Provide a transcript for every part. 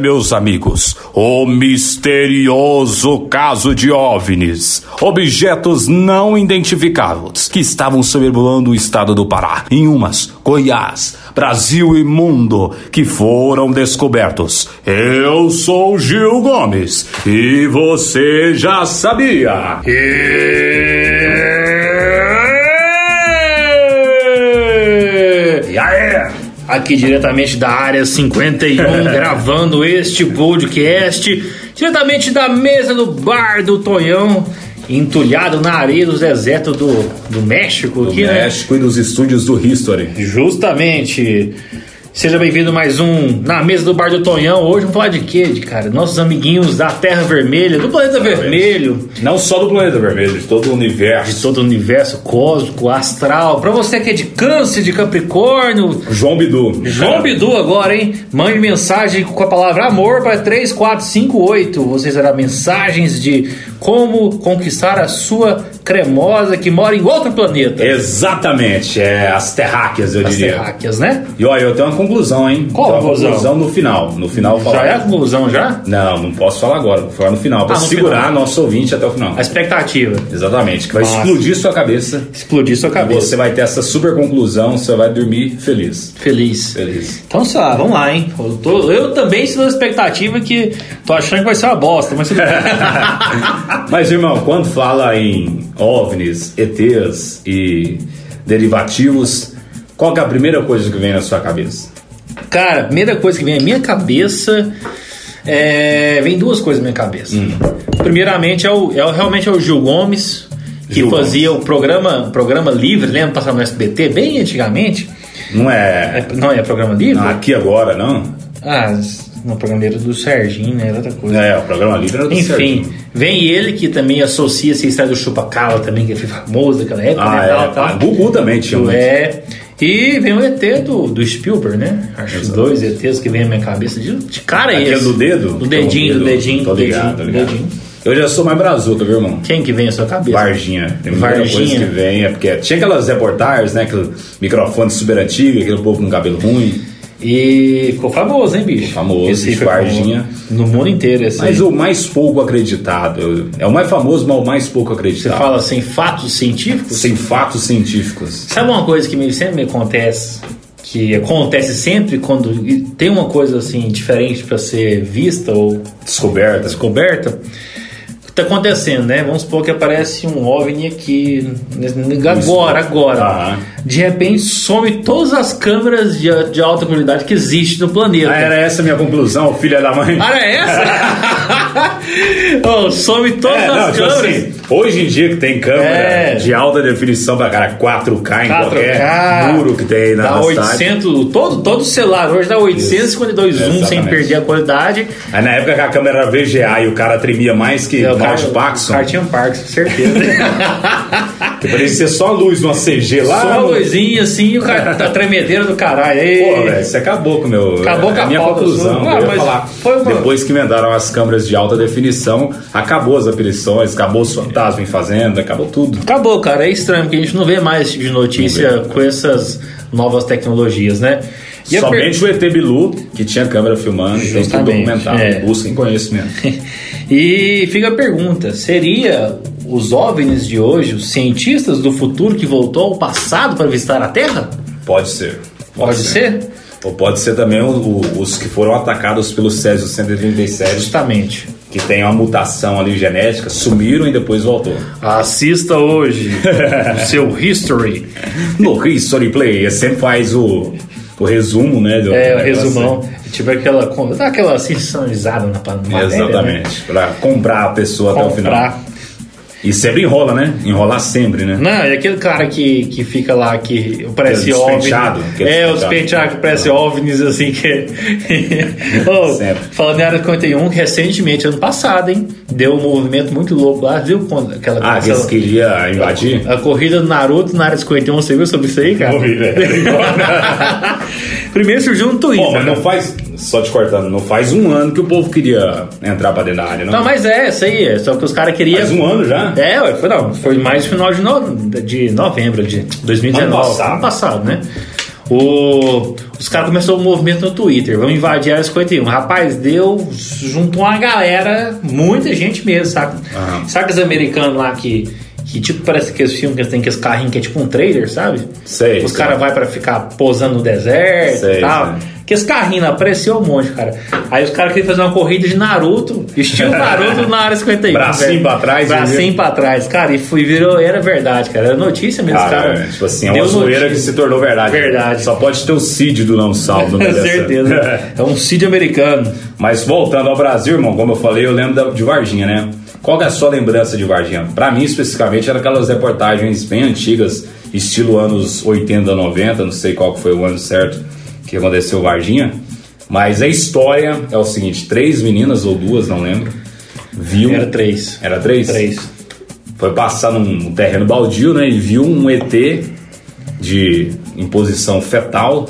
meus amigos, o misterioso caso de OVNIs, objetos não identificados que estavam sobrevoando o estado do Pará, em Umas, Goiás, Brasil e mundo, que foram descobertos. Eu sou Gil Gomes e você já sabia. E aí? Aqui diretamente da área 51, gravando este podcast, diretamente da mesa do bar do Tonhão, entulhado na areia do deserto do, do México. Do aqui, né? México e dos estúdios do History. Justamente. Seja bem-vindo mais um Na Mesa do Bar do Tonhão. Hoje vamos falar de quê, de cara? Nossos amiguinhos da Terra Vermelha, do Planeta Vermelho, Não só do planeta vermelho, de todo o universo. de todo o universo cósmico, astral. Pra você que é de câncer, de capricórnio, João Bidu. João Bidu agora, hein? Mande mensagem com a palavra amor para 3458. Você terá mensagens de como conquistar a sua cremosa que mora em outro planeta. Exatamente, é as terráqueas, eu As diria. terráqueas, né? E olha, eu tenho uma conclusão, hein? Qual a uma conclusão? no final. No final Já falar. é a conclusão, já? Não, não posso falar agora, vou falar no final, pra Ah, segurar final. nosso ouvinte até o final. A expectativa. Exatamente, que vai Nossa. explodir sua cabeça. Explodir sua cabeça. Você vai ter essa super conclusão, você vai dormir feliz. Feliz. Feliz. Então, sei lá, vamos lá, hein? Eu, tô- eu também estou na expectativa que tô achando que vai ser uma bosta, mas tudo bem. Mas, irmão, quando fala em OVNIs, ETs e derivativos, qual que é a primeira coisa que vem na sua cabeça? Cara, a primeira coisa que vem à minha cabeça é... vem duas coisas na minha cabeça. Hum. Primeiramente é, o, é o- realmente é o Gil Gomes que Gil fazia o programa programa livre, lembra passava no SBT bem antigamente. Não é, É- não é programa livre? não, aqui agora, não? Ah, no programa livre do Serginho, né? Era outra coisa. É, o programa livre era do Enfim, Serginho. vem ele que também associa essa história do chupacabra também, que foi famoso naquela época, Ah, né? é. tal, tal. Gugu também tinha um. É. E vem o ET do, do Spielberg, né? Acho que dois ETs que vem na minha cabeça de, de cara é Aquele esse. do dedo? Do dedinho, do dedinho, Tô do ligado, tô dedinho, ligado. dedinho. Eu já sou mais brazuca, viu, irmão? Quem que vem na sua cabeça? Varginha. Tem muita Varginha. coisa que vem, é porque tinha aquelas reportagens, né? Aquele microfone super antigo, aquele povo com cabelo ruim. E ficou famoso, hein, bicho? Famoso, Esse Varginha. No mundo inteiro, esse Mas aí. o mais pouco acreditado. É o mais famoso, mas o mais pouco Você acreditado. fala assim, fatos científicos? Sem fatos científicos. Sabe uma coisa que me, sempre me acontece? Que acontece sempre quando tem uma coisa assim diferente para ser vista ou Descoberta. descoberta. O que tá acontecendo, né? Vamos supor que aparece um OVNI aqui agora, agora. Aham. De repente some todas as câmeras de, de alta qualidade que existem no planeta. Ah, era essa a minha conclusão, filha da mãe? Ah, é essa? oh, some todas É, as tipo câmeras. assim, hoje em dia que tem câmera É. de alta definição pra cara 4K em 4K, qualquer muro que tem na, dá na cidade. 800, todo, todo celular hoje dá 852 zoom sem perder a qualidade. Aí na época que a câmera era VGA e o cara tremia mais que É, o Marge Paxson, Cartinha Parks, certeza. que parecia só a luz numa CG lá. Só a no- luzinha assim e o cara tá tremedeira do caralho. Aí, Pô, velho, você acabou com o meu. Acabou com a minha conclusão. sua. Ah, eu falar. foi uma- Depois que inventaram as câmeras de alta definição, acabou as aparições, acabou os fantasmas em fazenda, acabou tudo. Acabou, cara. É estranho, porque a gente não vê mais esse tipo de notícia com essas novas tecnologias, né? E a per- Somente o ET Bilu, que tinha câmera filmando, e tem tudo documentado. é. Busquem conhecimento. E fica a pergunta: seria os OVNIs de hoje, os cientistas do futuro que voltou ao passado para visitar a Terra? Pode ser. Pode ser? Ou pode ser também o- o- os que foram atacados pelo Césio 137, Justamente. Que tem uma mutação ali genética, sumiram e depois voltou. Assista hoje o seu History. No History Play, sempre faz o, o resumo, né? do É, o resumão. Tipo aquela, dá aquela sensacionalizada na matéria, né? Exatamente. Pra comprar a pessoa até o final. E sempre enrola, né? Enrolar sempre, né? Não, e aquele cara que, que fica lá, que parece OVNI. É, o despenteado. despenteado que parece OVNIs, assim, que... oh, Sempre. falando em Área 51, recentemente, ano passado, hein? Deu um movimento muito louco lá, viu? Quando, aquela, Ah, que aquela- eles queriam invadir? a corrida do Naruto na Área 51, você viu sobre isso aí, cara? Morri, velho. Primeiro surgiu no Twitter. Pô, mas não faz. Só te cortando, não faz um ano que o povo queria entrar pra dentro da área, não? Não, mas é, isso aí, é. Só que os caras queriam... Faz um ano já? É, foi, não, foi mais no final de, no- de novembro de 2019. Ano passado. ano passado, né? O, os caras começaram um movimento no Twitter, vamos invadir a área 51. Rapaz, deu, juntou uma galera, muita gente mesmo, saca? Aham. Sabe os americanos lá que, que tipo parece que esse filme que eles têm aqueles carrinhos que é tipo um trailer, sabe? Sei, Os caras vão pra ficar posando no deserto Sei, e tal. sei. Que esse carrinho apareceu um monte, cara. Aí os caras queriam fazer uma corrida de Naruto, estilo Naruto na área 51. Bracinho velho. pra trás, Bracinho pra trás, cara. E fui, virou, era verdade, cara. Era notícia mesmo, Cara, cara. tipo assim, é uma zoeira que se tornou verdade. Verdade. Só pode ter o Cid do não salvo no Com certeza. É um Cid americano. Mas voltando ao Brasil, irmão, como eu falei, eu lembro de Varginha, né? Qual é a sua lembrança de Varginha? Pra mim, especificamente, eram aquelas reportagens bem antigas, estilo anos 80, 90, não sei qual foi o ano certo que aconteceu em Varginha. Mas a história é o seguinte: três meninas ou duas, não lembro, viu. Era três. Era três? Três. Foi passar num, terreno baldio, né? E viu um ET de imposição fetal,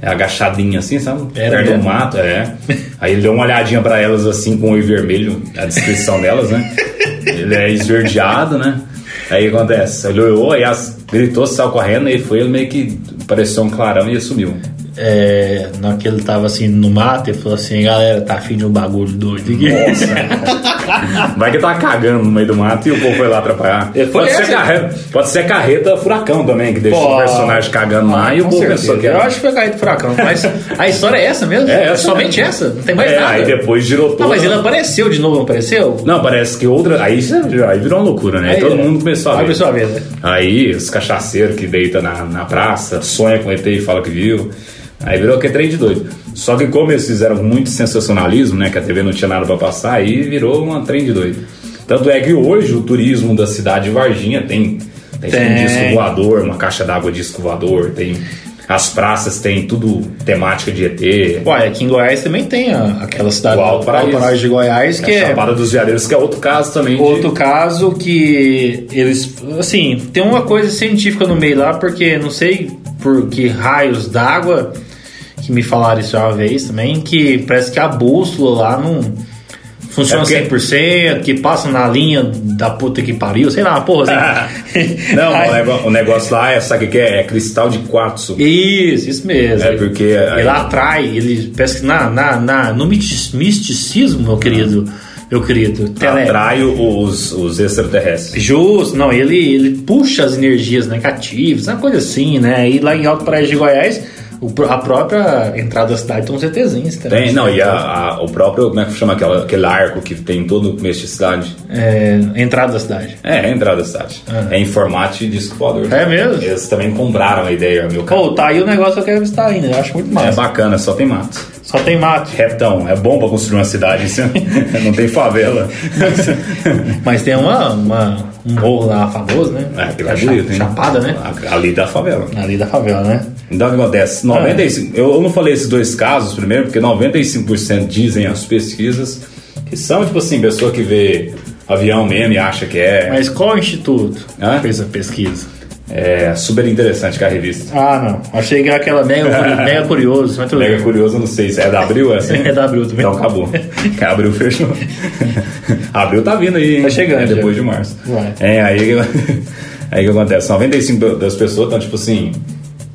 é, agachadinho assim, sabe? Era Perto do mato, é. Aí ele deu uma olhadinha pra elas assim com o olho vermelho, a descrição delas, né? Ele é esverdeado, né? Aí acontece? Ele olhou, aí as, gritou, saiu correndo, e foi ele meio que pareceu um clarão e sumiu. É, na hora que ele tava assim no mato, ele falou assim: galera, tá afim de um bagulho doido aqui. Vai que tá cagando no meio do mato e o povo foi lá atrapalhar. É, foi Pode ser, carreta, pode ser carreta furacão também, que deixou o personagem cagando lá e o povo pensou que era. Eu acho que foi do furacão. Mas a história é essa mesmo? É, essa Somente mesmo. essa? Não tem mais é, nada. aí depois girou tudo. Não, mas ele apareceu de novo, não apareceu? Não, parece que outra. Aí, aí virou uma loucura, né? Aí, Todo é. mundo começou a Aí ver. começou a ver, né? Aí os cachaceiros que deita na, na praça, sonha com ET e fala que viu. Aí virou que é trem de doido. Só que como eles fizeram muito sensacionalismo, né? Que a TV não tinha nada pra passar, aí virou uma trem de doido. Tanto é que hoje o turismo da cidade de Varginha tem, tem, Tem. um disco voador, uma caixa d'água disco voador, tem. As praças tem tudo temática de ET. Ué, aqui em Goiás também tem a- aquela cidade O Alto Paraíso. de Goiás, que a é Chapada dos Veadeiros, que é outro caso também. de- outro caso que eles. Assim, tem uma coisa científica no meio lá, porque não sei por que raios d'água que me falaram isso uma vez também, que parece que a bússola lá não funciona É porque- 100%, que passa na linha da puta que pariu, sei lá, porra assim. Não, Aí- o negócio, lá é, sabe o que é? É cristal de quartzo. Isso, isso mesmo. É porque aí- Ele atrai, ele parece que na, na, na, no misti- misticismo, meu querido, meu querido, tele- Atrai os, os extraterrestres. Justo, não, ele, ele puxa as energias negativas, uma coisa assim, né? E lá em Alto Paraíso de Goiás, o a própria entrada da cidade tem uns ETzinhos também. Tem, não, e a, a- o próprio, como é que chama aquela, aquele arco que tem em todo o começo de cidade? É, entrada da cidade. É, é entrada da cidade. Ah. É em formato de disco voador. É mesmo? Eles também compraram a ideia, meu cara. Pô, tá aí o negócio que eu quero visitar ainda, eu acho muito É massa. bacana, só tem mato. Só tem mato. Retão, é bom pra construir uma cidade, não tem favela. Mas tem uma, uma- um morro lá famoso, né? É, aquilo é bonito, hein? Chapada, né? Ali da favela. Ali da favela, né? Então o que acontece? 95, eu, eu não falei esses dois casos primeiro, porque 95% dizem as pesquisas que são, tipo assim, pessoa que vê avião mesmo e acha que é. Mas qual instituto Hã? fez a pesquisa? É super interessante que a revista. Ah, não. Achei que era aquela mega, mega curioso. Mas tudo Mega bem. curioso, não sei se é da Abril, é assim? É da Abril também. Então acabou. A Abril fechou. Abril tá vindo aí, hein? Tá chegando, É depois já. de março. Vai. É, aí aí que acontece? 95% das pessoas estão tipo assim.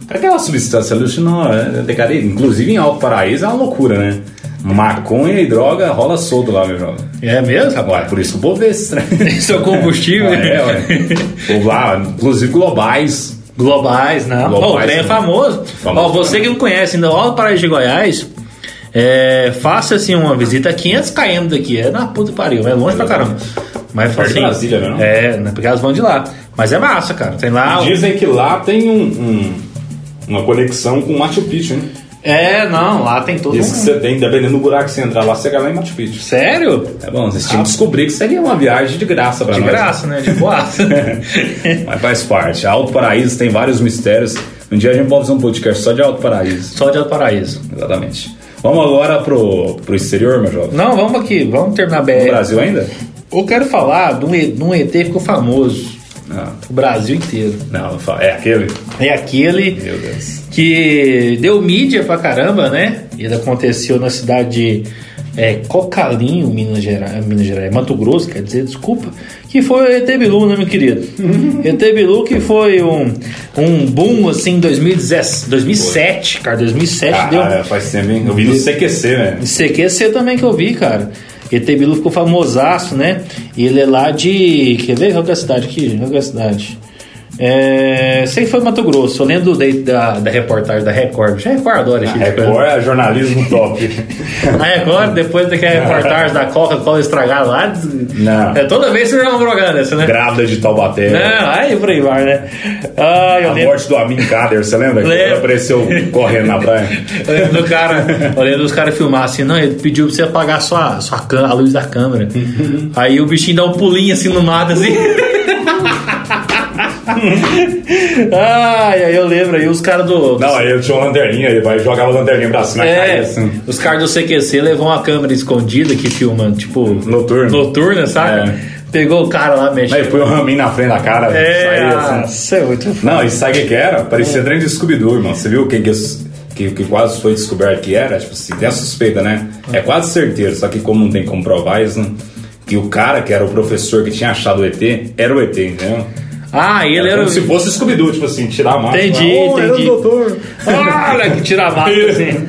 Aquela substância alucinógena, é, inclusive em Alto Paraíso é uma loucura, né? Maconha e droga rola solto lá, meu jovem. É mesmo? Ué, por isso que o povo vê. Isso é o combustível. É, ué. O povo lá, inclusive globais. Globais, não. Globais, Ó, o trem é né? famoso. Famoso Ó, você que não conhece ainda o Alto Paraíso de Goiás, é, faça assim uma visita a 500 km daqui. É na puta pariu, é longe pra caramba. Mas de assim, Brasília, né, não? É, né, porque elas vão de lá. Mas é massa, cara. Tem lá. o- Dizem que lá tem um, um- uma conexão com Machu Picchu, né? É, não, lá tem todo Diz que você tem, dependendo do buraco que você entrar lá, você chega lá em Machu Picchu. Sério? É bom, vocês tinham que descobrir que seria uma viagem de graça pra De nós. graça, né? De boaça. Mas faz parte. Alto Paraíso tem vários mistérios. Um dia a gente pode fazer um podcast só de Alto Paraíso. Só de Alto Paraíso. Exatamente. Vamos agora pro, pro exterior, meu jovem? Não, vamos aqui, vamos terminar No BR. Brasil ainda? Eu quero falar de um, de um ET que ficou famoso. Não, O Brasil inteiro. não, é aquele? É aquele Meu Deus. Que deu mídia pra caramba, né? Ele aconteceu na cidade de é, Cocalinho, Minas Gerais, Minas Gerais, Mato Grosso, quer dizer, desculpa, que foi o ET Bilu, né, meu querido? ET Bilu que foi um, um boom, assim, em 2017, 2007, cara, 2007 Ah, deu... é, faz tempo, hein? Eu vi no CQC, né? CQC também que eu vi, cara. ET Bilu ficou famosaço, né? E ele é lá de... Quer ver? Qual que é a cidade aqui? Qual que é a cidade? É, sei que foi Mato Grosso. Eu lembro da, da, da reportagem da Record. Já Record adora esse A. Record é jornalismo top. A Record, depois daquela reportagem da Coca-Cola estragada lá, Não. é, toda vez você vê uma propaganda né? Grávida de Taubaté. Não, aí por aí vai, né? Ah, A lembro, morte do Amin Kader, você lembra? Lembro. ele apareceu correndo na praia. eu lembro do cara, eu lembro dos caras filmar assim, não, ele pediu pra você apagar sua, sua cam- a luz da câmera. Aí o bichinho dá um pulinho assim no mato, assim. Ai, aí eu lembro aí os caras do. Não, aí ele tinha uma lanterninha, ele vai jogar a lanterninha pra cima, É, cai assim. os caras do CQC levou uma câmera escondida que filma, tipo, Noturno. noturna, sabe? É. Pegou o cara lá mexendo. Aí põe o raminho na frente da cara, É, saiu assim. nossa, é muito foda. Não, e sabe o que que era? Parecia trem de Scooby-Doo, irmão. Você viu quem que, que, que quase foi descoberto que era? Tipo assim, tem a suspeita, né? É quase certeiro, só que como não tem como provar isso, né? que o cara que era o professor que tinha achado o ET, era o ET, entendeu? Ah, ele era. como se fosse Scooby-Doo, tipo assim, tirar a máscara. Entendi, oh, era o entendi. doutor. Olha que tira a máscara assim.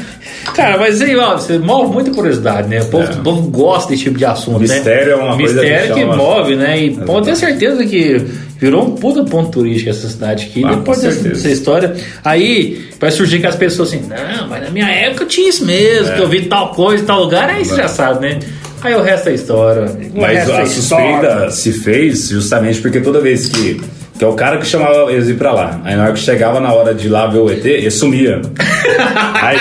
Cara, mas aí, ó, você move muita curiosidade, né? O povo, o povo gosta desse tipo de assunto, Mistério né? é uma coisa Mistério que que chama. move, né? E pode ter certeza que virou um puta ponto turístico essa cidade aqui. Ah, Depois com dessa, dessa história. Aí vai surgir que as pessoas assim, não, mas na minha época tinha isso mesmo, É. que eu vi tal coisa, tal lugar, aí você já sabe, né? Aí o resto é história. O Mas resto é a história. suspeita se fez justamente porque toda vez que. Que é o cara que chamava eles ir pra lá. Aí na hora que chegava na hora de ir lá ver o ET, ele sumia. aí,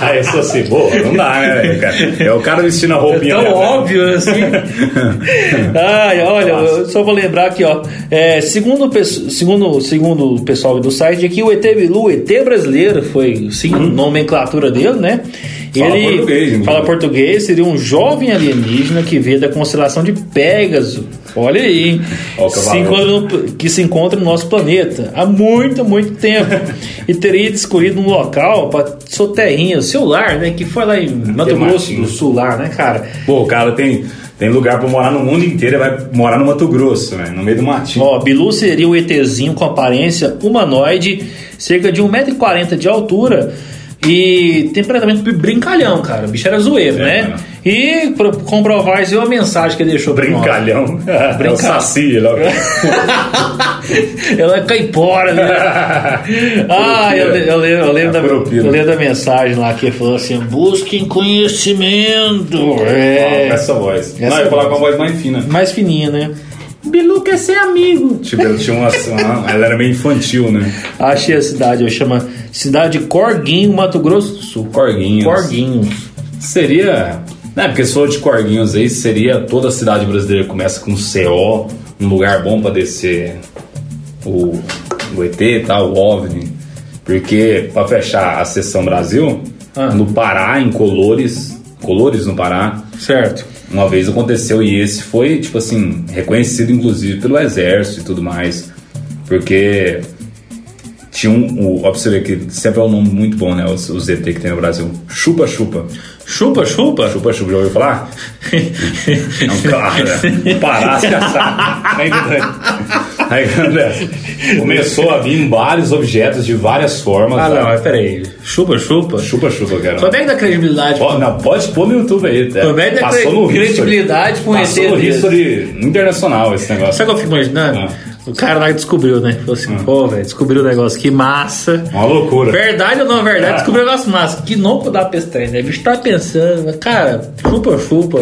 aí eu sou assim, pô, não dá, né, velho, cara? É o cara vestindo a É roupinha. tão né, óbvio assim. Ai, olha, eu só vou lembrar aqui, ó. É, segundo, segundo, segundo o pessoal do site, aqui o ET Bilu, o ET brasileiro, foi sim, a nomenclatura dele, né? Fala português, hein? fala português, seria um jovem alienígena que veio da constelação de Pégaso. Olha aí, hein? Ó, o se no- que se encontra no nosso planeta há muito, muito tempo. e teria escolhido um local para sua terrinha, seu lar, né? Que foi lá em Mato Grosso do Sul, lá, né, cara? Pô, o cara tem, tem lugar pra morar no mundo inteiro, ele vai morar no Mato Grosso, velho, no meio do matinho. Ó, Bilu seria um ETzinho com aparência humanoide, cerca de 1,40m de altura e temperamento brincalhão, cara. O bicho era zoeiro, É, né? E pra comprovar isso, a mensagem que ele deixou pra nós. Brincalhão. É o Brincalhão. saci, lá. Ela é caipora, né? ah, eu, eu lembro, eu, lembro da, Apropira. eu lembro da mensagem lá que ele falou assim: busquem conhecimento. Com É. essa voz. Essa não, eu ia falar com uma voz mais fina. Mais fininha, né? Bilu quer ser amigo. Tipo, ela tinha uma, uma- Ela era meio infantil, né? Achei a cidade, eu chama Cidade Corguinho, Mato Grosso do Sul. Corguinhos. Corguinhos. Seria. Né, porque se for de Corguinhos aí, seria toda a cidade brasileira começa com CO, um lugar bom pra descer o, o ET e tal, o OVNI. Porque, pra fechar a seção Brasil, Ah. no Pará, em Colores, Colores no Pará, Certo. uma vez aconteceu e esse foi, tipo assim, reconhecido inclusive pelo exército e tudo mais. Porque tinha um. O, ó, pra você ver que sempre é um nome muito bom, né? Os, os ET que tem no Brasil. Chupa Chupa. Chupa, chupa. Chupa Chupa, já ouviu falar? É um cara, né? Pará, você já sabe. Aí, André, começou a vir vários objetos de várias formas. Ah, né? não, mas peraí. Chupa, chupa. Chupa Chupa, cara. Como é que dá credibilidade? Pode, não, pode pôr no YouTube aí. tá? Como é que dá credibilidade com Passou no? History internacional esse negócio. Sabe o que eu fico imaginando? Ah. O cara lá descobriu, né? Falou assim, pô, velho, descobriu o negócio, que massa. Uma loucura. Verdade ou não verdade, Ah. descobriu o negócio massa. Que pra esse trem, né? O bicho tá pensando, cara, chupa, chupa.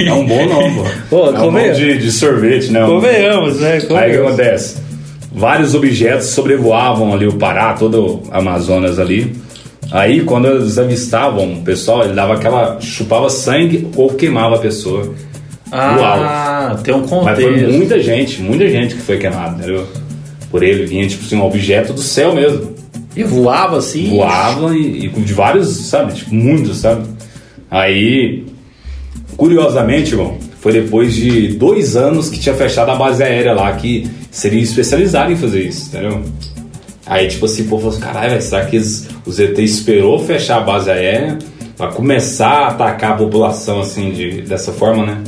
É um bom nome, pô. É um nome de, de sorvete, né? Convenhamos, né? Aí o que acontece? Vários objetos sobrevoavam ali o Pará, todo o Amazonas ali. Aí, quando eles avistavam o pessoal, ele dava aquela. chupava sangue ou queimava a pessoa. Ah, tem um Mas foi contexto. muita gente, muita gente que foi queimada, entendeu? Por ele vinha, tipo assim, um objeto do céu mesmo. E voava assim. Voavam e, e de vários, sabe? Tipo, muitos, sabe? Aí, curiosamente, irmão, foi depois de dois anos que tinha fechado a base aérea lá, que seria especializado em fazer isso, entendeu? Aí, tipo assim, o povo falou assim, caralho, será que eles- os ET esperou fechar a base aérea pra começar a atacar a população assim de, dessa forma, né?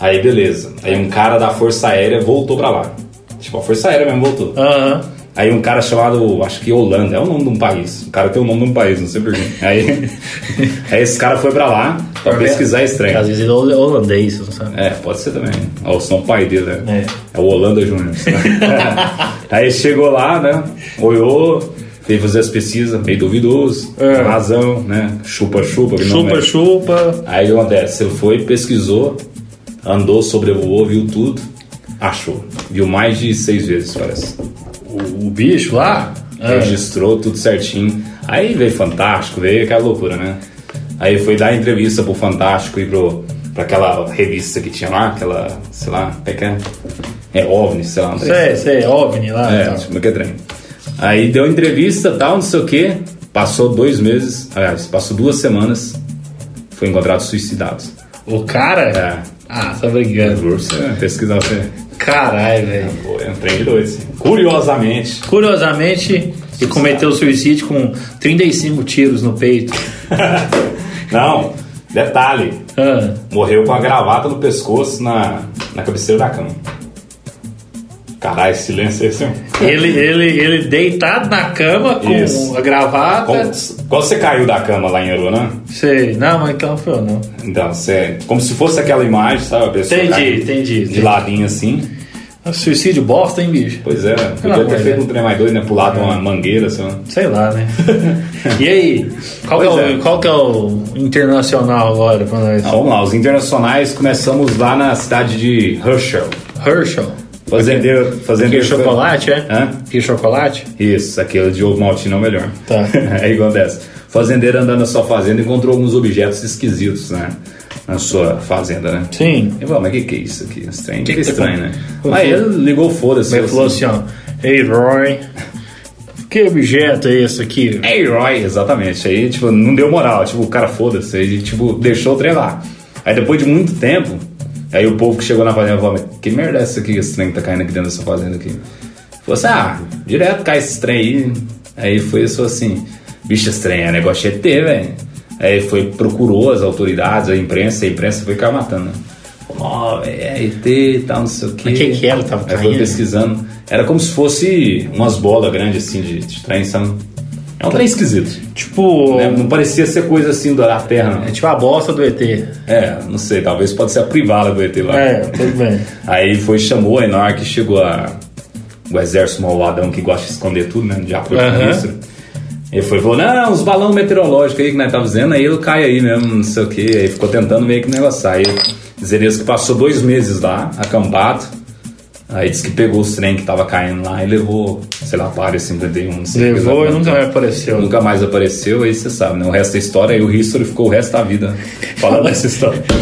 Aí beleza. Aí um cara da Força Aérea voltou pra lá. Tipo, a Força Aérea mesmo voltou. Aham. Aí um cara chamado, acho que Holanda, é o nome de um país. O cara tem o nome de um país, não sei porquê. Aí, aí esse cara foi pra lá pra pesquisar esse trem. Às vezes ele é holandês, não sabe? É, pode ser também. São o pai dele, né? É. É o Holanda Júnior. Aí chegou lá, né? Olhou, veio fazer as pesquisas, meio duvidoso, É. razão, né? Chupa-chupa. que não Chupa, é. chupa. Aí o que acontece? Ele foi, pesquisou, andou, sobrevoou, viu tudo, achou. Viu mais de seis vezes, parece. O, o bicho lá. É. Registrou tudo certinho. Aí veio Fantástico, veio aquela loucura, né? Aí foi dar entrevista pro Fantástico e pro, pra aquela revista que tinha lá, aquela, sei lá, é que é? É OVNI, sei lá. não sei. Sei, sei, OVNI lá. É, e tipo, que é trem. Aí deu entrevista, tal, não sei o que. Passou dois meses, aliás, passou duas semanas. Foi encontrado suicidado. O cara. É. Ah, tá brincando. Você pesquisar você. Caralho, velho. É um trem de assim. Curiosamente. Curiosamente, ele cometeu suicídio com 35 tiros no peito. Não, detalhe. Ah, Morreu com a gravata no pescoço na, na cabeceira da cama. Caralho, silêncio é esse. hein? ele, ele, ele deitado na cama com Isso. a gravata. Como, quando você caiu da cama lá em Aruna, Sei. Não, mas então foi não. então, você, como se fosse aquela imagem, sabe? A pessoa Entendi, cai entendi. De ladinho assim. Suicídio bosta, hein, bicho? Pois é, podia ter feito um trem mais doido, né? Pular de uma mangueira, lá. Sei lá, né? e aí? Qual que, é o, é. qual que é o internacional agora pra nós? Então, vamos lá, os internacionais começamos lá na cidade de Herschel. Herschel. Fazendeiro. Que fazendeiro chocolate, é? Hã? Que chocolate? Isso, aquele de ovo maltino é o melhor. Tá. Aí acontece. Fazendeiro andando na sua fazenda encontrou alguns objetos esquisitos, né? Na sua fazenda, né? Sim. Falei, mas o que, que é isso aqui? Estranho, Que que, que é tá estranho, né? com- Aí ele ligou, foda-se. Ele falou assim, ó. Ei, Roy. Que objeto é esse aqui? Hey, Roy, exatamente. Aí, tipo, não deu moral. Tipo, o cara foda-se. Aí, tipo, deixou o trem lá. Aí, depois de muito tempo, aí o povo que chegou na fazenda falou, que merda é essa aqui, esse trem que tá caindo aqui dentro dessa fazenda aqui? Falou assim, ah, direto cai esse trem aí. Aí foi isso assim, bicho estranho, é negócio ET, velho. Aí foi, procurou as autoridades, a imprensa, a imprensa foi cair matando. né? Ó, é ET e tal, não sei o quê. Mas que que era? Tava Aí foi caindo? pesquisando. Era como se fosse umas bolas grandes assim de, de trem, sabe? É um trem esquisito. Tipo. né? Não parecia ser coisa assim da Terra, não. É tipo a bosta do ET. É, não sei, talvez pode ser a privada do ET lá. É, tudo bem. Aí foi, chamou, aí na hora que chegou a, o exército malvadão que gosta de esconder tudo, né? De acordo Aham. com isso. Ele foi e falou, não, os balões meteorológicos aí que nós tá fazendo, aí ele cai aí mesmo, não sei o que. Aí ficou tentando meio que negociar. Aí que passou dois meses lá, acampado. Aí disse que pegou os trem que tava caindo lá e levou, sei lá, para área 51, não sei Levou e nunca mais apareceu. Nunca mais apareceu, aí você sabe, né? O resto da história, aí o History ficou o resto da vida falando dessa história.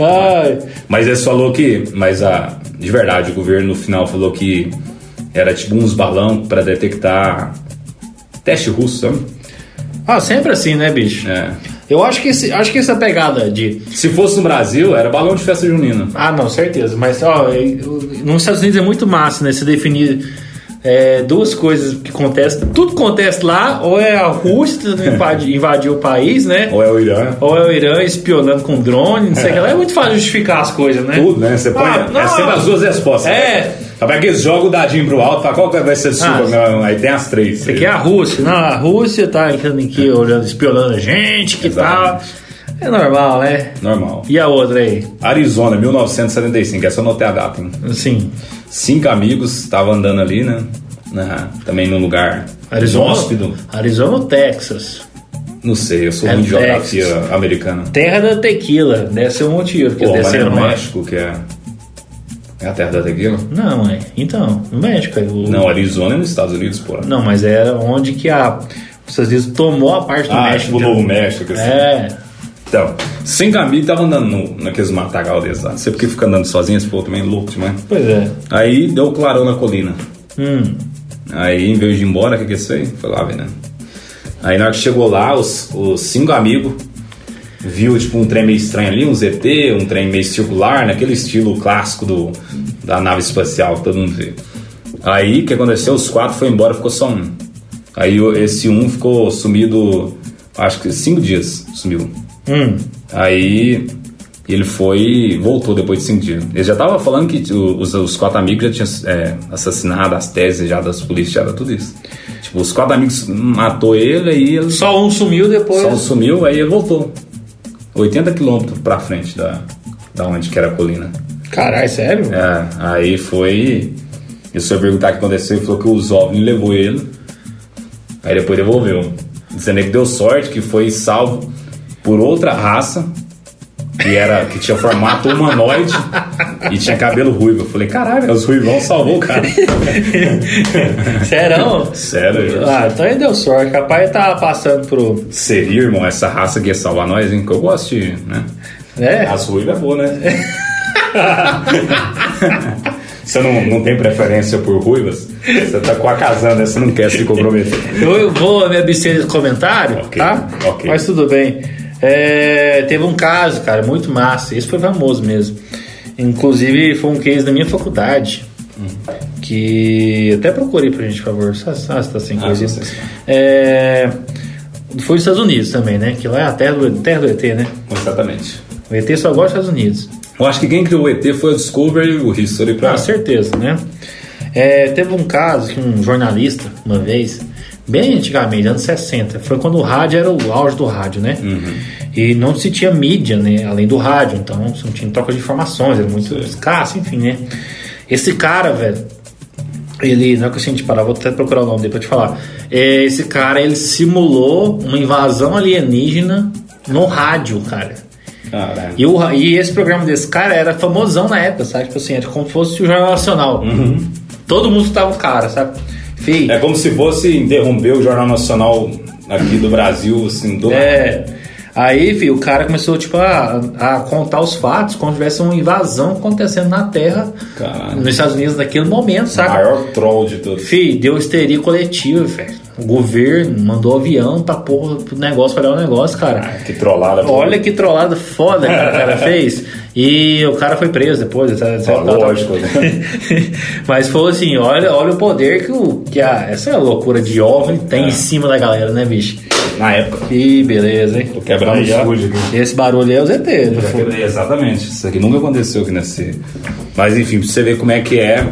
Ai, Mas ele falou que, mas a, de verdade, o governo no final falou que era tipo uns balão para detectar teste russo, sabe? ah, sempre assim, né, bicho? É. Eu acho que, esse, acho que essa pegada de. Se fosse no Brasil, era balão de festa junina. Ah, não, certeza. Mas, ó, nos Estados Unidos é muito massa, né? Se definir é, duas coisas que acontecem. Tudo acontece lá, ou é a Rússia tentando invadir, o país, né? Ou é o Irã. Ou é o Irã espionando com drone, não sei o que lá. É muito fácil justificar as coisas, né? Tudo, né? Você põe. Ah, não, é sempre as duas respostas. É. Sabe aqueles jogam o dadinho pro alto, fala qual que vai ser sua? Ah, aí tem as três. Isso aqui é a Rússia. Não, a Rússia tá entrando aqui olhando, espionando a gente, que tal. Exato. É normal, né? Normal. E a outra aí? Arizona, 1975, essa eu anotei a data, hein? Assim, Cinco amigos estavam andando ali, né? Também num lugar Arizona? hóspede. Arizona ou Texas? Não sei, eu sou É ruim de geografia americana. Terra da tequila. Deve ser um motivo, Pô, mas é no norte. México que é. É a terra da tequila? Não, é. Então, no México. é o- Não, Arizona é nos Estados Unidos, pô. Não, mas era onde que a. Os Estados Unidos tomou a parte do Ah, México. tipo o Novo México, assim. É. Então, cinco amigos estavam andando no, naqueles matagal deles lá. Não sei porque fica andando sozinho, esse povo também é louco demais. Pois é. Aí deu o clarão na colina. Hum. Aí, em vez de ir embora, o que que é isso aí? Foi lá, ver, né? Aí, na hora que chegou lá, os, os cinco amigos viu, tipo, um trem meio estranho ali, um ZT, um trem meio circular, naquele estilo clássico do, da nave espacial, que todo mundo vê. Aí, o que aconteceu? Os quatro foram embora, ficou só um. Aí, esse um ficou sumido acho que cinco dias sumiu. Hum. Aí ele foi voltou depois de cinco dias. Ele já tava falando que os, os quatro amigos já tinham é, assassinado, as teses já das polícias, já era tudo isso. Tipo, os quatro amigos matou ele aí ele Só um sumiu depois. só sumiu, aí ele voltou. 80 quilômetros pra frente da, da onde que era a colina. Caralho, sério? É, aí foi. E o senhor perguntar o que aconteceu, ele falou que os OVNI levou ele. Aí depois devolveu. Dizendo que deu sorte, que foi salvo por outra raça, que era que tinha formato humanoide e tinha cabelo ruivo. Eu falei, caralho, os ruivão salvou o cara. Serão? Sério, Ah, então aí deu sorte. Capaz tá passando pro. Seria, irmão, essa raça que ia salvar nós, hein? Que eu gosto de, né? né? As ruivas é boa, né? Você não, não tem preferência por ruivas? Você tá com a casando, você não quer se comprometer. Eu, vou me abster desse comentário, Ok, tá? ok. Mas tudo bem. É, teve um caso, cara, muito massa. Esse foi famoso mesmo. Inclusive, foi um case da minha faculdade. Que até procurei pra gente, por favor. Ah, você tá sem Ah, coisa. está. É, foi nos Estados Unidos também, né? Que lá é a terra do, terra do ET, né? Exatamente. O ET só gosta dos Estados Unidos. Eu acho que quem criou o ET foi o Discovery e o History pra... Com certeza, né? É, teve um caso que um jornalista, uma vez, bem antigamente, anos 60, foi quando o rádio era o auge do rádio, né? E não se tinha mídia, né? Além do rádio, então você não tinha troca de informações, era muito escasso, enfim, né? Esse cara, velho, ele, não é que eu senti parar, vou até procurar o nome dele pra te falar. É, esse cara, ele simulou uma invasão alienígena no rádio, cara. E, o, e esse programa desse cara era famosão na época, sabe? Tipo assim, era como se fosse o Jornal Nacional. Todo mundo escutava o cara, sabe? Fih, É como se fosse interromper o Jornal Nacional aqui do Brasil, assim, do é. Aí, filho, o cara começou, tipo, a, a contar os fatos como se tivesse uma invasão acontecendo na Terra, Caralho. nos Estados Unidos, naquele momento, O sabe? maior troll de todos. Fih, deu histeria coletiva, velho. O governo mandou avião pra porra, pro negócio, olhar o negócio, cara. Ah, que trollada. Olha que trollada foda que o cara fez. E o cara foi preso depois. Tá- lógico? Mas foi assim, olha, olha o poder que, o, que a, essa loucura de OVNI tem É. em cima da galera, né, bicho? Na época. Que beleza, hein? Tô quebrando aqui. Esse barulho aí é o ZT. Já Exatamente. Isso aqui nunca aconteceu aqui nesse. Mas enfim, pra você ver como é que é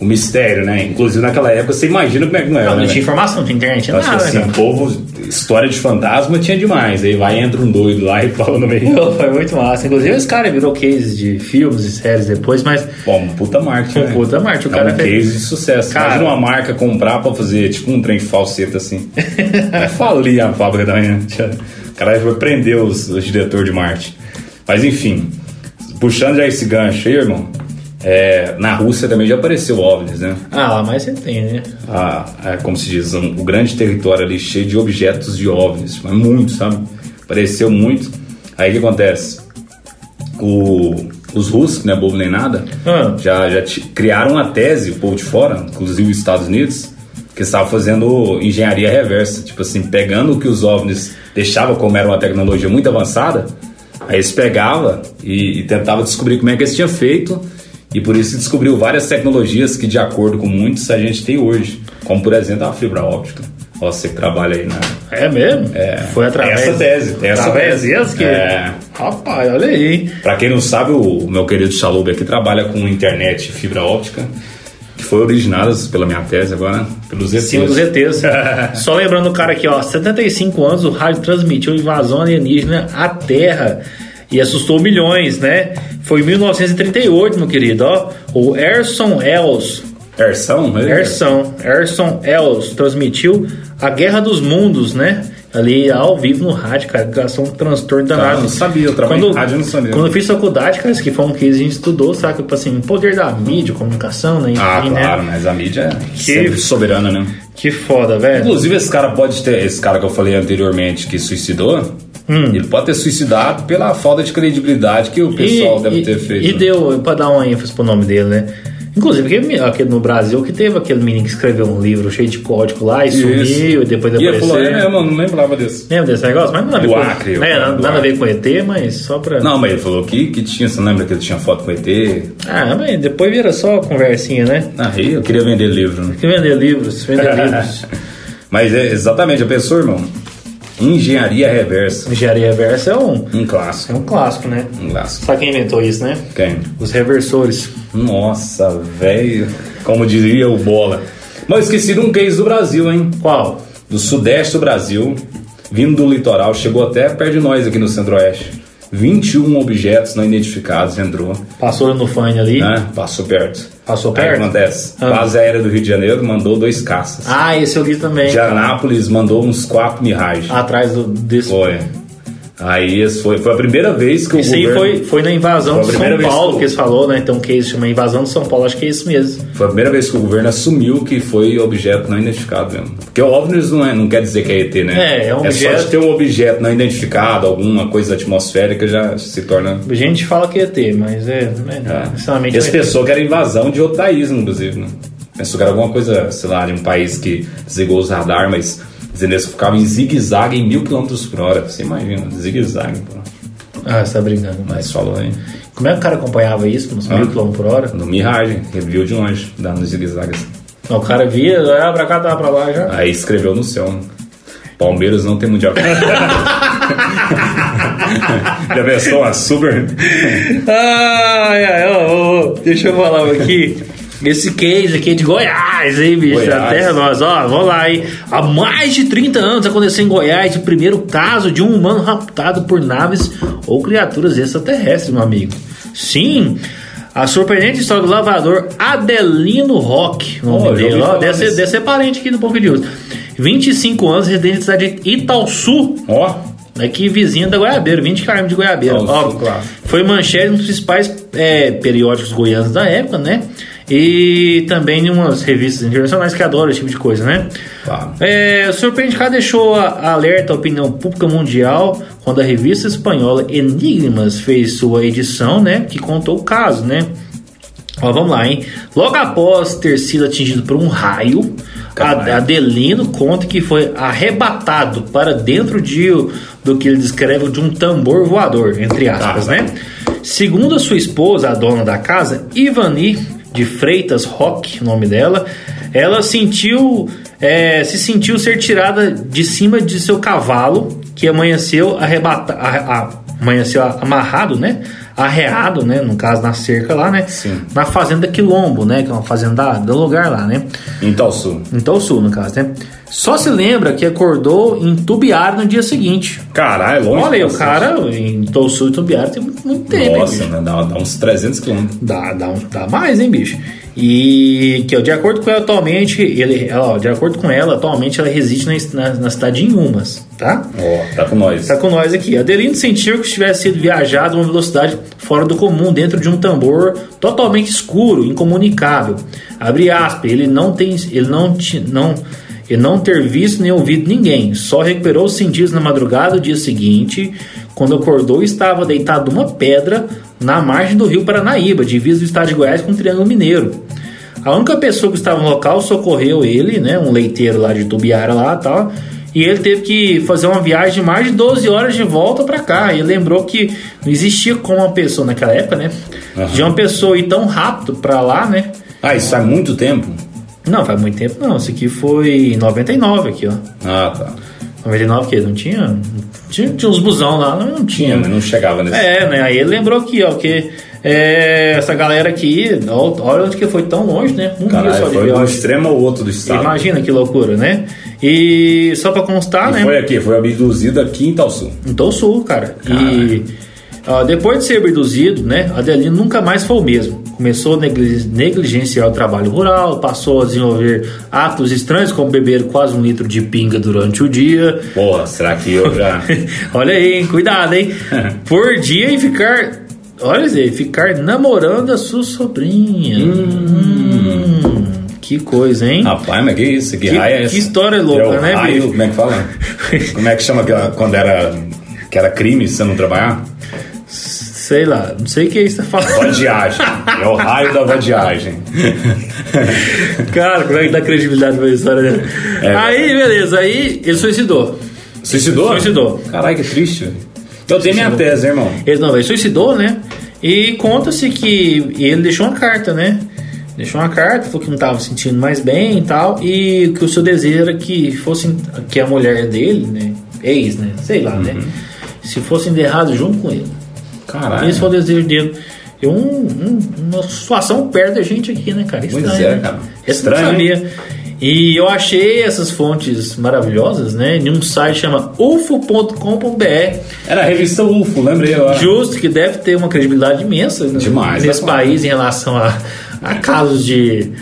o mistério, né? Inclusive naquela época, você imagina como é que não era, Não, não né? tinha informação, não tinha internet, não acho que nada, assim, né, o povo, história de fantasma tinha demais. Aí vai, entra um doido lá e fala no meio. Foi muito massa. Inclusive, esse cara virou case de filmes e séries depois, mas Pô, um puta marketing, né? puta marketing, o é cara um fez- case de sucesso. Cara- Imagina uma marca comprar pra fazer tipo um trem falseta assim. Vai falir a fábrica também, né? O cara vai prender os, os diretores de marketing. Mas enfim, puxando já esse gancho aí, irmão. É, na Rússia também já apareceu OVNIs, né? Ah, lá mais você tem, né? a, é, como se diz, um, o grande território ali cheio de objetos de OVNIs, mas muito, sabe? Apareceu muito. Aí o que acontece? O- os russos, que não é bobo nem nada, Ah. já, já criaram uma tese, o povo de fora, inclusive os Estados Unidos, que estava fazendo engenharia reversa, tipo assim, pegando o que os OVNIs deixavam como era uma tecnologia muito avançada, aí eles pegavam e, e tentavam descobrir como é que eles tinham feito, e por isso descobriu várias tecnologias que, de acordo com muitos, a gente tem hoje, como por exemplo a fibra óptica. Ó, Você que trabalha aí na. É mesmo? É, Foi através. essa tese, essa através tese. que. É. Rapaz, olha aí. hein? Pra quem não sabe, o meu querido Chalub aqui trabalha com internet e fibra óptica, que foi originadas pela minha tese agora, pelos ETs. Cima dos ETs. Só lembrando o cara aqui, ó, 75 anos o rádio transmitiu invasão alienígena à Terra e assustou milhões, né? Foi em 1938, meu querido, ó. O Erson Els, Ersão? né? Erson, Erson Els transmitiu a Guerra dos Mundos, né? Ali ao vivo no rádio, cara, gastou um transtorno danado. Cara, eu não sabia, eu trabalhei em rádio, não sabia. Quando eu fiz faculdade, cara, isso aqui foi um que a gente estudou, sabe? Tipo assim, o poder da mídia, comunicação, né? Enfim, Ah, claro, né? mas a mídia é sempre soberana, né? Que foda, velho. Inclusive, esse cara pode ter, esse cara que eu falei anteriormente que suicidou, Hum. ele pode ter suicidado pela falta de credibilidade que o pessoal deve ter feito. E né? deu, pra dar uma ênfase pro nome dele, né? Inclusive, aquele, no Brasil que teve aquele menino que escreveu um livro cheio de código lá e Isso. sumiu e depois E ele apareceu. falou, é mesmo, não lembrava desse. Lembra desse negócio? Mas não nada a ver Do com, Acre, né, nada, do nada a ver com ET, mas só pra. Não, mas ele falou que, que tinha, você não lembra que ele tinha foto com ET? Ah, mas depois vira só conversinha, né? Ah, eu queria vender livro, né? Que vender livros, vender livros. Mas é exatamente, a pessoa, irmão, Engenharia reversa. Engenharia reversa é um, Um é clássico. um clássico, né? Um clássico. Sabe quem inventou isso, né? Quem? Os reversores. Nossa, velho. Como diria o Bola. Mas esqueci de um case do Brasil, hein? Qual? Do sudeste do Brasil, vindo do litoral, chegou até perto de nós aqui no centro-oeste. 21 objetos não identificados entrou, Passou no fone ali. né? Passou perto. Passou Aí o que perto? acontece? Ah. Base aérea do Rio de Janeiro mandou dois caças. Ah, esse eu li também. De Anápolis mandou uns quatro Mirage. Atrás do, desse. Foi. Aí foi, foi a primeira vez que o Isso aí governo... foi, foi na invasão Foi de São Paulo que- que eles falou, né? Então que isso chama invasão de São Paulo, acho que é isso mesmo. Foi a primeira vez que o governo assumiu que foi objeto não identificado mesmo. Porque OVNIs não, é, não quer dizer que é ET, né? É, é um só objeto- de ter um objeto não identificado, alguma coisa atmosférica, já se torna... A gente fala que é ET, mas é, é, É. E as é- pessoas que era invasão de outro país, inclusive, né? Pensou que era alguma coisa, sei lá, de um país que desligou os radar, mas que ficava em zigue-zague em mil quilômetros por hora. Você imagina, zigue-zague. Ah, você tá brincando. Mas falou aí. Como é que o cara acompanhava isso Ah. mil km por hora? No Mirage, reviu de longe, dando zigue-zague assim. O cara via, olhava pra cá, tava pra lá já. Aí escreveu no céu. Palmeiras não tem mundial. Já pensou uma super. Ai, ai, ó, ó, deixa eu falar aqui. Esse case aqui é de Goiás, hein, bicho? Goiás. Terra nós, ó, vamos lá, hein? Há mais de 30 anos aconteceu em Goiás o primeiro caso de um humano raptado por naves ou criaturas extraterrestres, meu amigo. Sim, a surpreendente história do lavador Adelino Rock, nome Oh, dele, ó, falar deve ser, desse. deve ser parente aqui do Pouco de Uso. 25 anos, residente da cidade de Itaúsu, Ó, Aqui vizinho da Goiabeira, 20 km de Goiabeira. Nossa, Ó, claro. Foi manchete nos principais é, periódicos goianos da época, né? E também em umas revistas internacionais que adoram esse tipo de coisa, né? Claro. É, o Sr. Pendicá deixou a- alerta à opinião pública mundial quando a revista espanhola Enigmas fez sua edição, né? Que contou o caso, né? Ó, vamos lá, hein? Logo após ter sido atingido por um raio, Caralho. Adelino conta que foi arrebatado para dentro de, do que ele descreve de um tambor voador, entre aspas, Caralho. né? Segundo a sua esposa, a dona da casa, Ivani de Freitas Rock, o nome dela, ela sentiu, é, se sentiu ser tirada de cima de seu cavalo, que amanheceu arrebata, a- a- amanheceu amarrado, né? Arreado, né? No caso, na cerca lá, né? Sim. Na fazenda Quilombo, né? Que é uma fazenda do lugar lá, né? Em sul. Em Sul, no caso, né? Só se lembra que acordou em Tubiara no dia seguinte. Caralho, longe. Olha aí, o cara em Sul e Tubiara tem muito, muito tempo, Nossa, né? dá, dá uns 300 quilômetros. Dá, dá, dá mais, hein, bicho? E que de acordo com ela atualmente, ele, ela, ó, de acordo com ela, atualmente ela reside na, na, na cidade de Inhumas, tá? Ó, tá com nós. Está com nós aqui. Adelino sentiu que tivesse sido viajado a uma velocidade fora do comum, dentro de um tambor totalmente escuro, incomunicável. Abre aspas, ele não tem. Ele não, não, ele não ter visto nem ouvido ninguém. Só recuperou os sentidos na madrugada do dia seguinte, quando acordou e estava deitado numa pedra na margem do rio Paranaíba, divisa do estado de Goiás com o Triângulo Mineiro. A única pessoa que estava no local socorreu ele, né? Um leiteiro lá de Tubiara lá e tal. E ele teve que fazer uma viagem de mais de 12 horas de volta para cá. E lembrou que não existia como uma pessoa naquela época, né? Aham. De uma pessoa ir tão rápido para lá, né? Ah, isso faz muito tempo? Não, faz muito tempo não. Isso aqui foi em 99 aqui, ó. Ah, tá. 99 que não tinha, tinha tinha uns busão lá, não, não tinha. Tinha, mas não chegava nesse. É, né? Aí ele lembrou aqui, ó, que é, essa galera aqui, olha onde que foi tão longe, né? Um dia só Caralho, de foi um extremo ao outro do estado. Imagina que loucura, né? E só pra constar, E né? foi aqui, foi abduzido aqui em Tal Sul. Em Tom Sul, cara. E ó, depois de ser abduzido, né? Adelino nunca mais foi o mesmo. Começou a negli- negligenciar o trabalho rural, passou a desenvolver atos estranhos, como beber quase um litro de pinga durante o dia. Porra, será que eu já. Olha aí, hein? cuidado, hein? Por dia e ficar. Olha aí, ficar namorando a sua sobrinha. Hum, que coisa, hein? Rapaz, mas que isso? Que, Que- raio é essa? que história louca, é o né, raio, bicho? Como é que fala? como é que chama aquela- quando era. Que era crime você não trabalhar? Sei lá, não sei o que é isso tá falando. Vadiagem. é o raio da vadiagem. Cara, como é que dá credibilidade pra história dele? É, aí, beleza, aí ele suicidou. Suicidou? Suicidou. Caralho, que triste. Eu tenho minha tese, irmão. Ele não, ele suicidou, né? E conta-se que ele deixou uma carta, né? Deixou uma carta, falou que não estava se sentindo mais bem e tal, e que o seu desejo era que fosse que a mulher dele, né? ex, né? Sei lá, né? Se fosse enterrado junto com ele. Caralho. Esse foi o desejo dele. E um, um- uma situação perto da gente aqui, né, cara? Pois Estranho, é, né? cara. Estranho, sabia. E eu achei essas fontes maravilhosas, né? Em um site chama ufo.com.br. Era a revista UFO, lembrei agora. Justo que deve ter uma credibilidade imensa Demais, nesse país em relação a, a casos de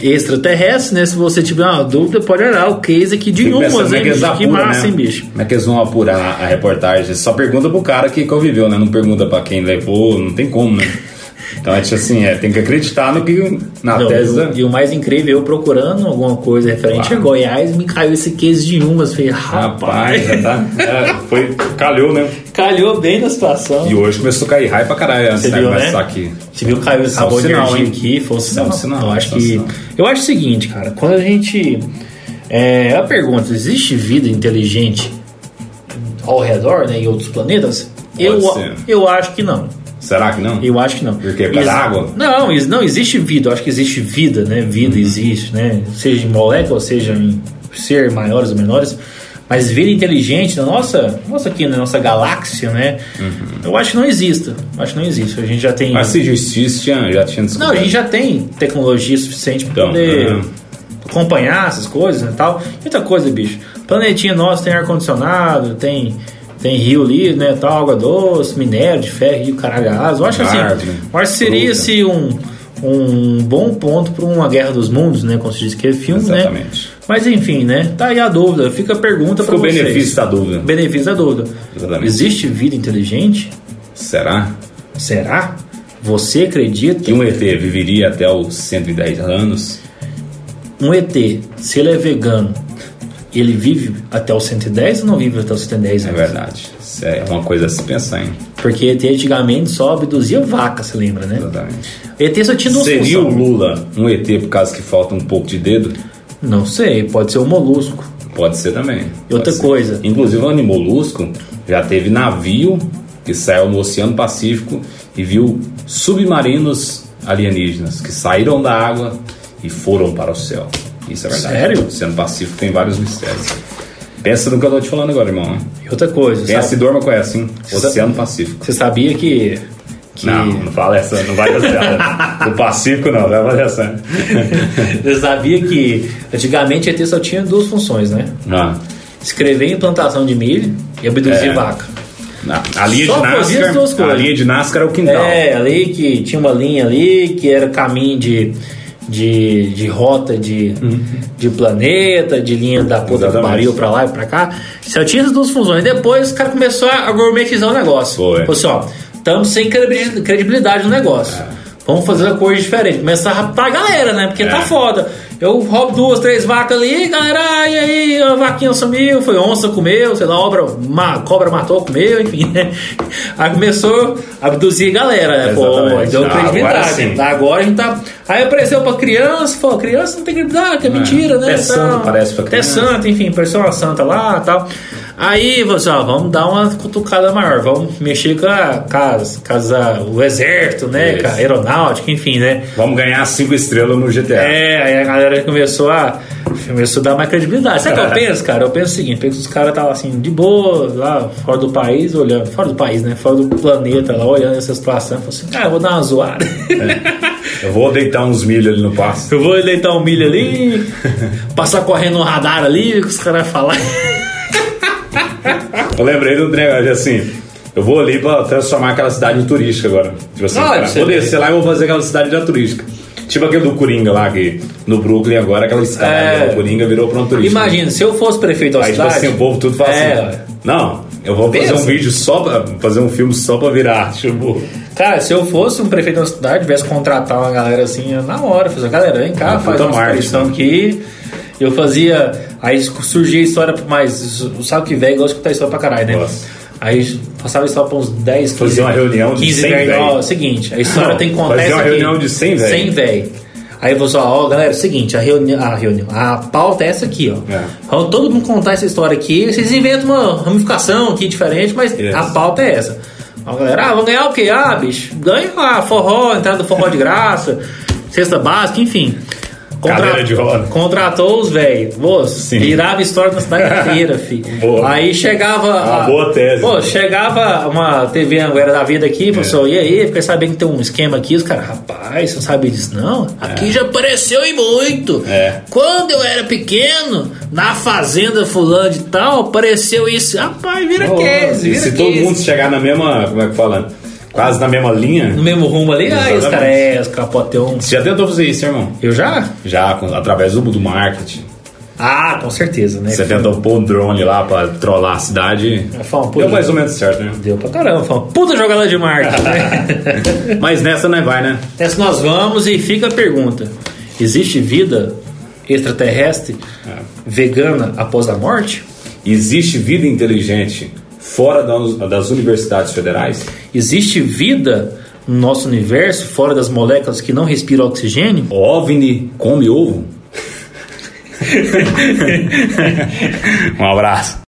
extraterrestres, né? Se você tiver uma dúvida, pode olhar o case aqui de Fico umas, é que eles bicho? Que apuram, massa, né? hein, bicho? Como é que eles vão apurar a reportagem? Só pergunta pro cara que conviveu, né? Não pergunta pra quem levou, não tem como, né? Então é tipo assim, é, tem que acreditar no que na Não, tese. e, o, e o mais incrível, eu procurando alguma coisa referente Claro. a Goiás, me caiu esse case de umas. Falei, Rapaz, tá. é, foi, calhou, né? calhou bem na situação. E hoje começou a cair raio pra caralho antes de né? começar aqui. Você viu caiu, um acabou de energia aqui, foi um sinal. sinal, Eu acho que. Eu acho o seguinte, cara, quando a gente. É, a pergunta, existe vida inteligente ao redor, né, em outros planetas? Eu, ser. eu acho que não. Será que não? Eu acho que não. Por quê? Por causa da água? Não, não existe vida. Eu acho que existe vida, né? Vida Uhum. existe, né? Seja em molécula, seja em ser maiores ou menores. Mas vida inteligente na nossa, nossa aqui na nossa galáxia, né? Eu acho que não existe. Eu acho que não existe. A gente já tem. Uhum. Mas se existisse, tinha, já tinha Não, descoberto. a gente já tem tecnologia suficiente para Então, poder uhum. acompanhar essas coisas e tal. E outra coisa, bicho. Planetinha nosso tem ar-condicionado, tem, tem rio ali, né? Tal, água doce, minério de ferro, rio caralhado. Eu acho assim. Eu acho que seria se um, um bom ponto para uma guerra dos mundos, né? Como se diz que é filme, né? Exatamente. Mas enfim, né? Tá aí a dúvida. Fica a pergunta para Fica o vocês. benefício da dúvida. Benefício da dúvida. Exatamente. Existe vida inteligente? Será Será? Você acredita? que um ET viveria até os 110 anos? um ET, se ele é vegano, ele vive até os 110 ou não vive até os 110 É anos? verdade. Isso é uma coisa a se pensar, hein? Porque ET antigamente só abduzia vaca, você lembra, né? Exatamente. ET só tinha duas Seria o funções. Lula um ET por causa que falta um pouco de dedo? Não sei, pode ser um molusco. Pode ser também. E outra ser. coisa. Inclusive o Molusco já teve navio que saiu no Oceano Pacífico e viu submarinos alienígenas que saíram da água e foram para o céu. Isso é verdade. Sério? O Oceano Pacífico tem vários mistérios. Pensa no que eu tô te falando agora, irmão. né? E outra coisa, Pensa e sabe? dorma com essa, hein? Oceano Pacífico. você sabia que... que Não, não fala essa, não vai essa. o Pacífico não, vai fazer essa. Você sabia que antigamente ET só tinha duas funções, né? Não. Escrever em plantação de milho e abduzir É. vaca. Não. A linha Só de NASCAR, a linha de NASCAR é o quintal. É, ali que tinha uma linha ali que era caminho de, de, de rota de, de planeta, de linha da puta que Exatamente. pariu pra lá e pra cá. Só tinha essas duas funções. Depois os caras começaram a gourmetizar o negócio. Foi. Falou assim, ó, estamos sem credibil- credibilidade no negócio. Vamos fazer uma coisa diferente. Começar a galera, né? Porque É. tá foda. Eu roubo duas, três vacas ali, galera, e aí, a vaquinha sumiu, foi onça, comeu, sei lá, obra, ma, cobra matou, comeu, enfim, né? Aí começou a abduzir a galera, né? Pô, deu Ah, credibilidade. agora sim. Agora a gente tá. Aí apareceu pra criança, falou, criança não tem credibilidade, que é mentira, né? até santo parece pra criança. santo, enfim, pareceu uma santa lá e tal. Aí você, ó, vamos dar uma cutucada maior, vamos mexer com, a, com, as- com as- a- o exército, né? Isso. Com a aeronáutica, enfim, né? Vamos ganhar cinco estrelas no GTA. É, aí a galera começou a. Começou a dar mais credibilidade. Sabe o que eu penso, cara? Eu penso o seguinte: penso que os caras estavam assim, de boa, lá fora do país, olhando, fora do país, né? Fora do planeta, lá, olhando essa situação. Falei assim, cara, eu vou dar uma zoada. Eu vou deitar uns milho ali no pasto. eu vou deitar um milho ali, passar correndo no radar ali, o que os caras falar. Eu lembrei do negócio assim. Eu vou ali pra transformar aquela cidade em turística agora. Tipo assim, cara, você vou descer lá e vou fazer aquela cidade já turística. Tipo aquele do Coringa lá, que no Brooklyn agora, aquela escada É. do Coringa virou pra um turístico. Imagina, se eu fosse prefeito da Aí, tipo cidade. assim, o povo tudo fala É, assim: Não, eu vou fazer um vídeo só pra. fazer um filme só pra virar. Tipo, Cara, se eu fosse um prefeito da cidade, tivesse contratar uma galera assim, na hora, fazer, galera, vem cá, Uma faz uma marketing. expedição aqui. Eu fazia. Aí surgia a história, mas sabe que velho gosta de contar história pra caralho, né? Gosta. Aí passava a história pra uns 10, 15. Fazia uma reunião de 15 100 velho. Ó, seguinte, a história Não, tem que contar fazia essa uma aqui. reunião de 100 velho. 100 velho. Aí eu vou só, ó, galera, é o seguinte, a reunião, a reunião, a pauta é essa aqui, ó. É. Vamos todo mundo contar essa história aqui, vocês inventam uma ramificação aqui diferente, mas Isso. a pauta é essa. Ó, galera, ah, vamos ganhar o quê? Ah, bicho, ganha lá, forró, entrada do forró de graça, cesta básica, enfim. Cadeira de roda. Contratou os velhos. Moço, virava história na cidade inteira, filho. Boa. Aí chegava. Uma a- boa tese. Pô, chegava uma TV Anguera da vida aqui, professor, e aí? Fiquei sabendo que tem um esquema aqui. Os caras, rapaz, você não sabe disso, não? Aqui já apareceu e muito. É. Quando eu era pequeno, na fazenda fulano de tal, apareceu isso. Rapaz, vira case, E vira se case. todo mundo chegar na mesma, como é que fala? Quase na mesma linha. No mesmo rumo ali, aí os Exatamente. caras, é, os um. Você já tentou fazer isso, irmão? Eu já? Já, através do, do marketing. Ah, com certeza, né? Você tentou pôr um drone lá pra trollar a cidade. Fala, pô, Deu mais ou menos certo, né? Deu pra caramba. Fala, puta jogada de marketing, né? Mas nessa não vai, né? Nessa nós vamos e fica a pergunta: existe vida extraterrestre É. vegana após a morte? Existe vida inteligente fora das, universidades federais? Existe vida no nosso universo fora das moléculas que não respiram oxigênio? OVNI come ovo? um abraço.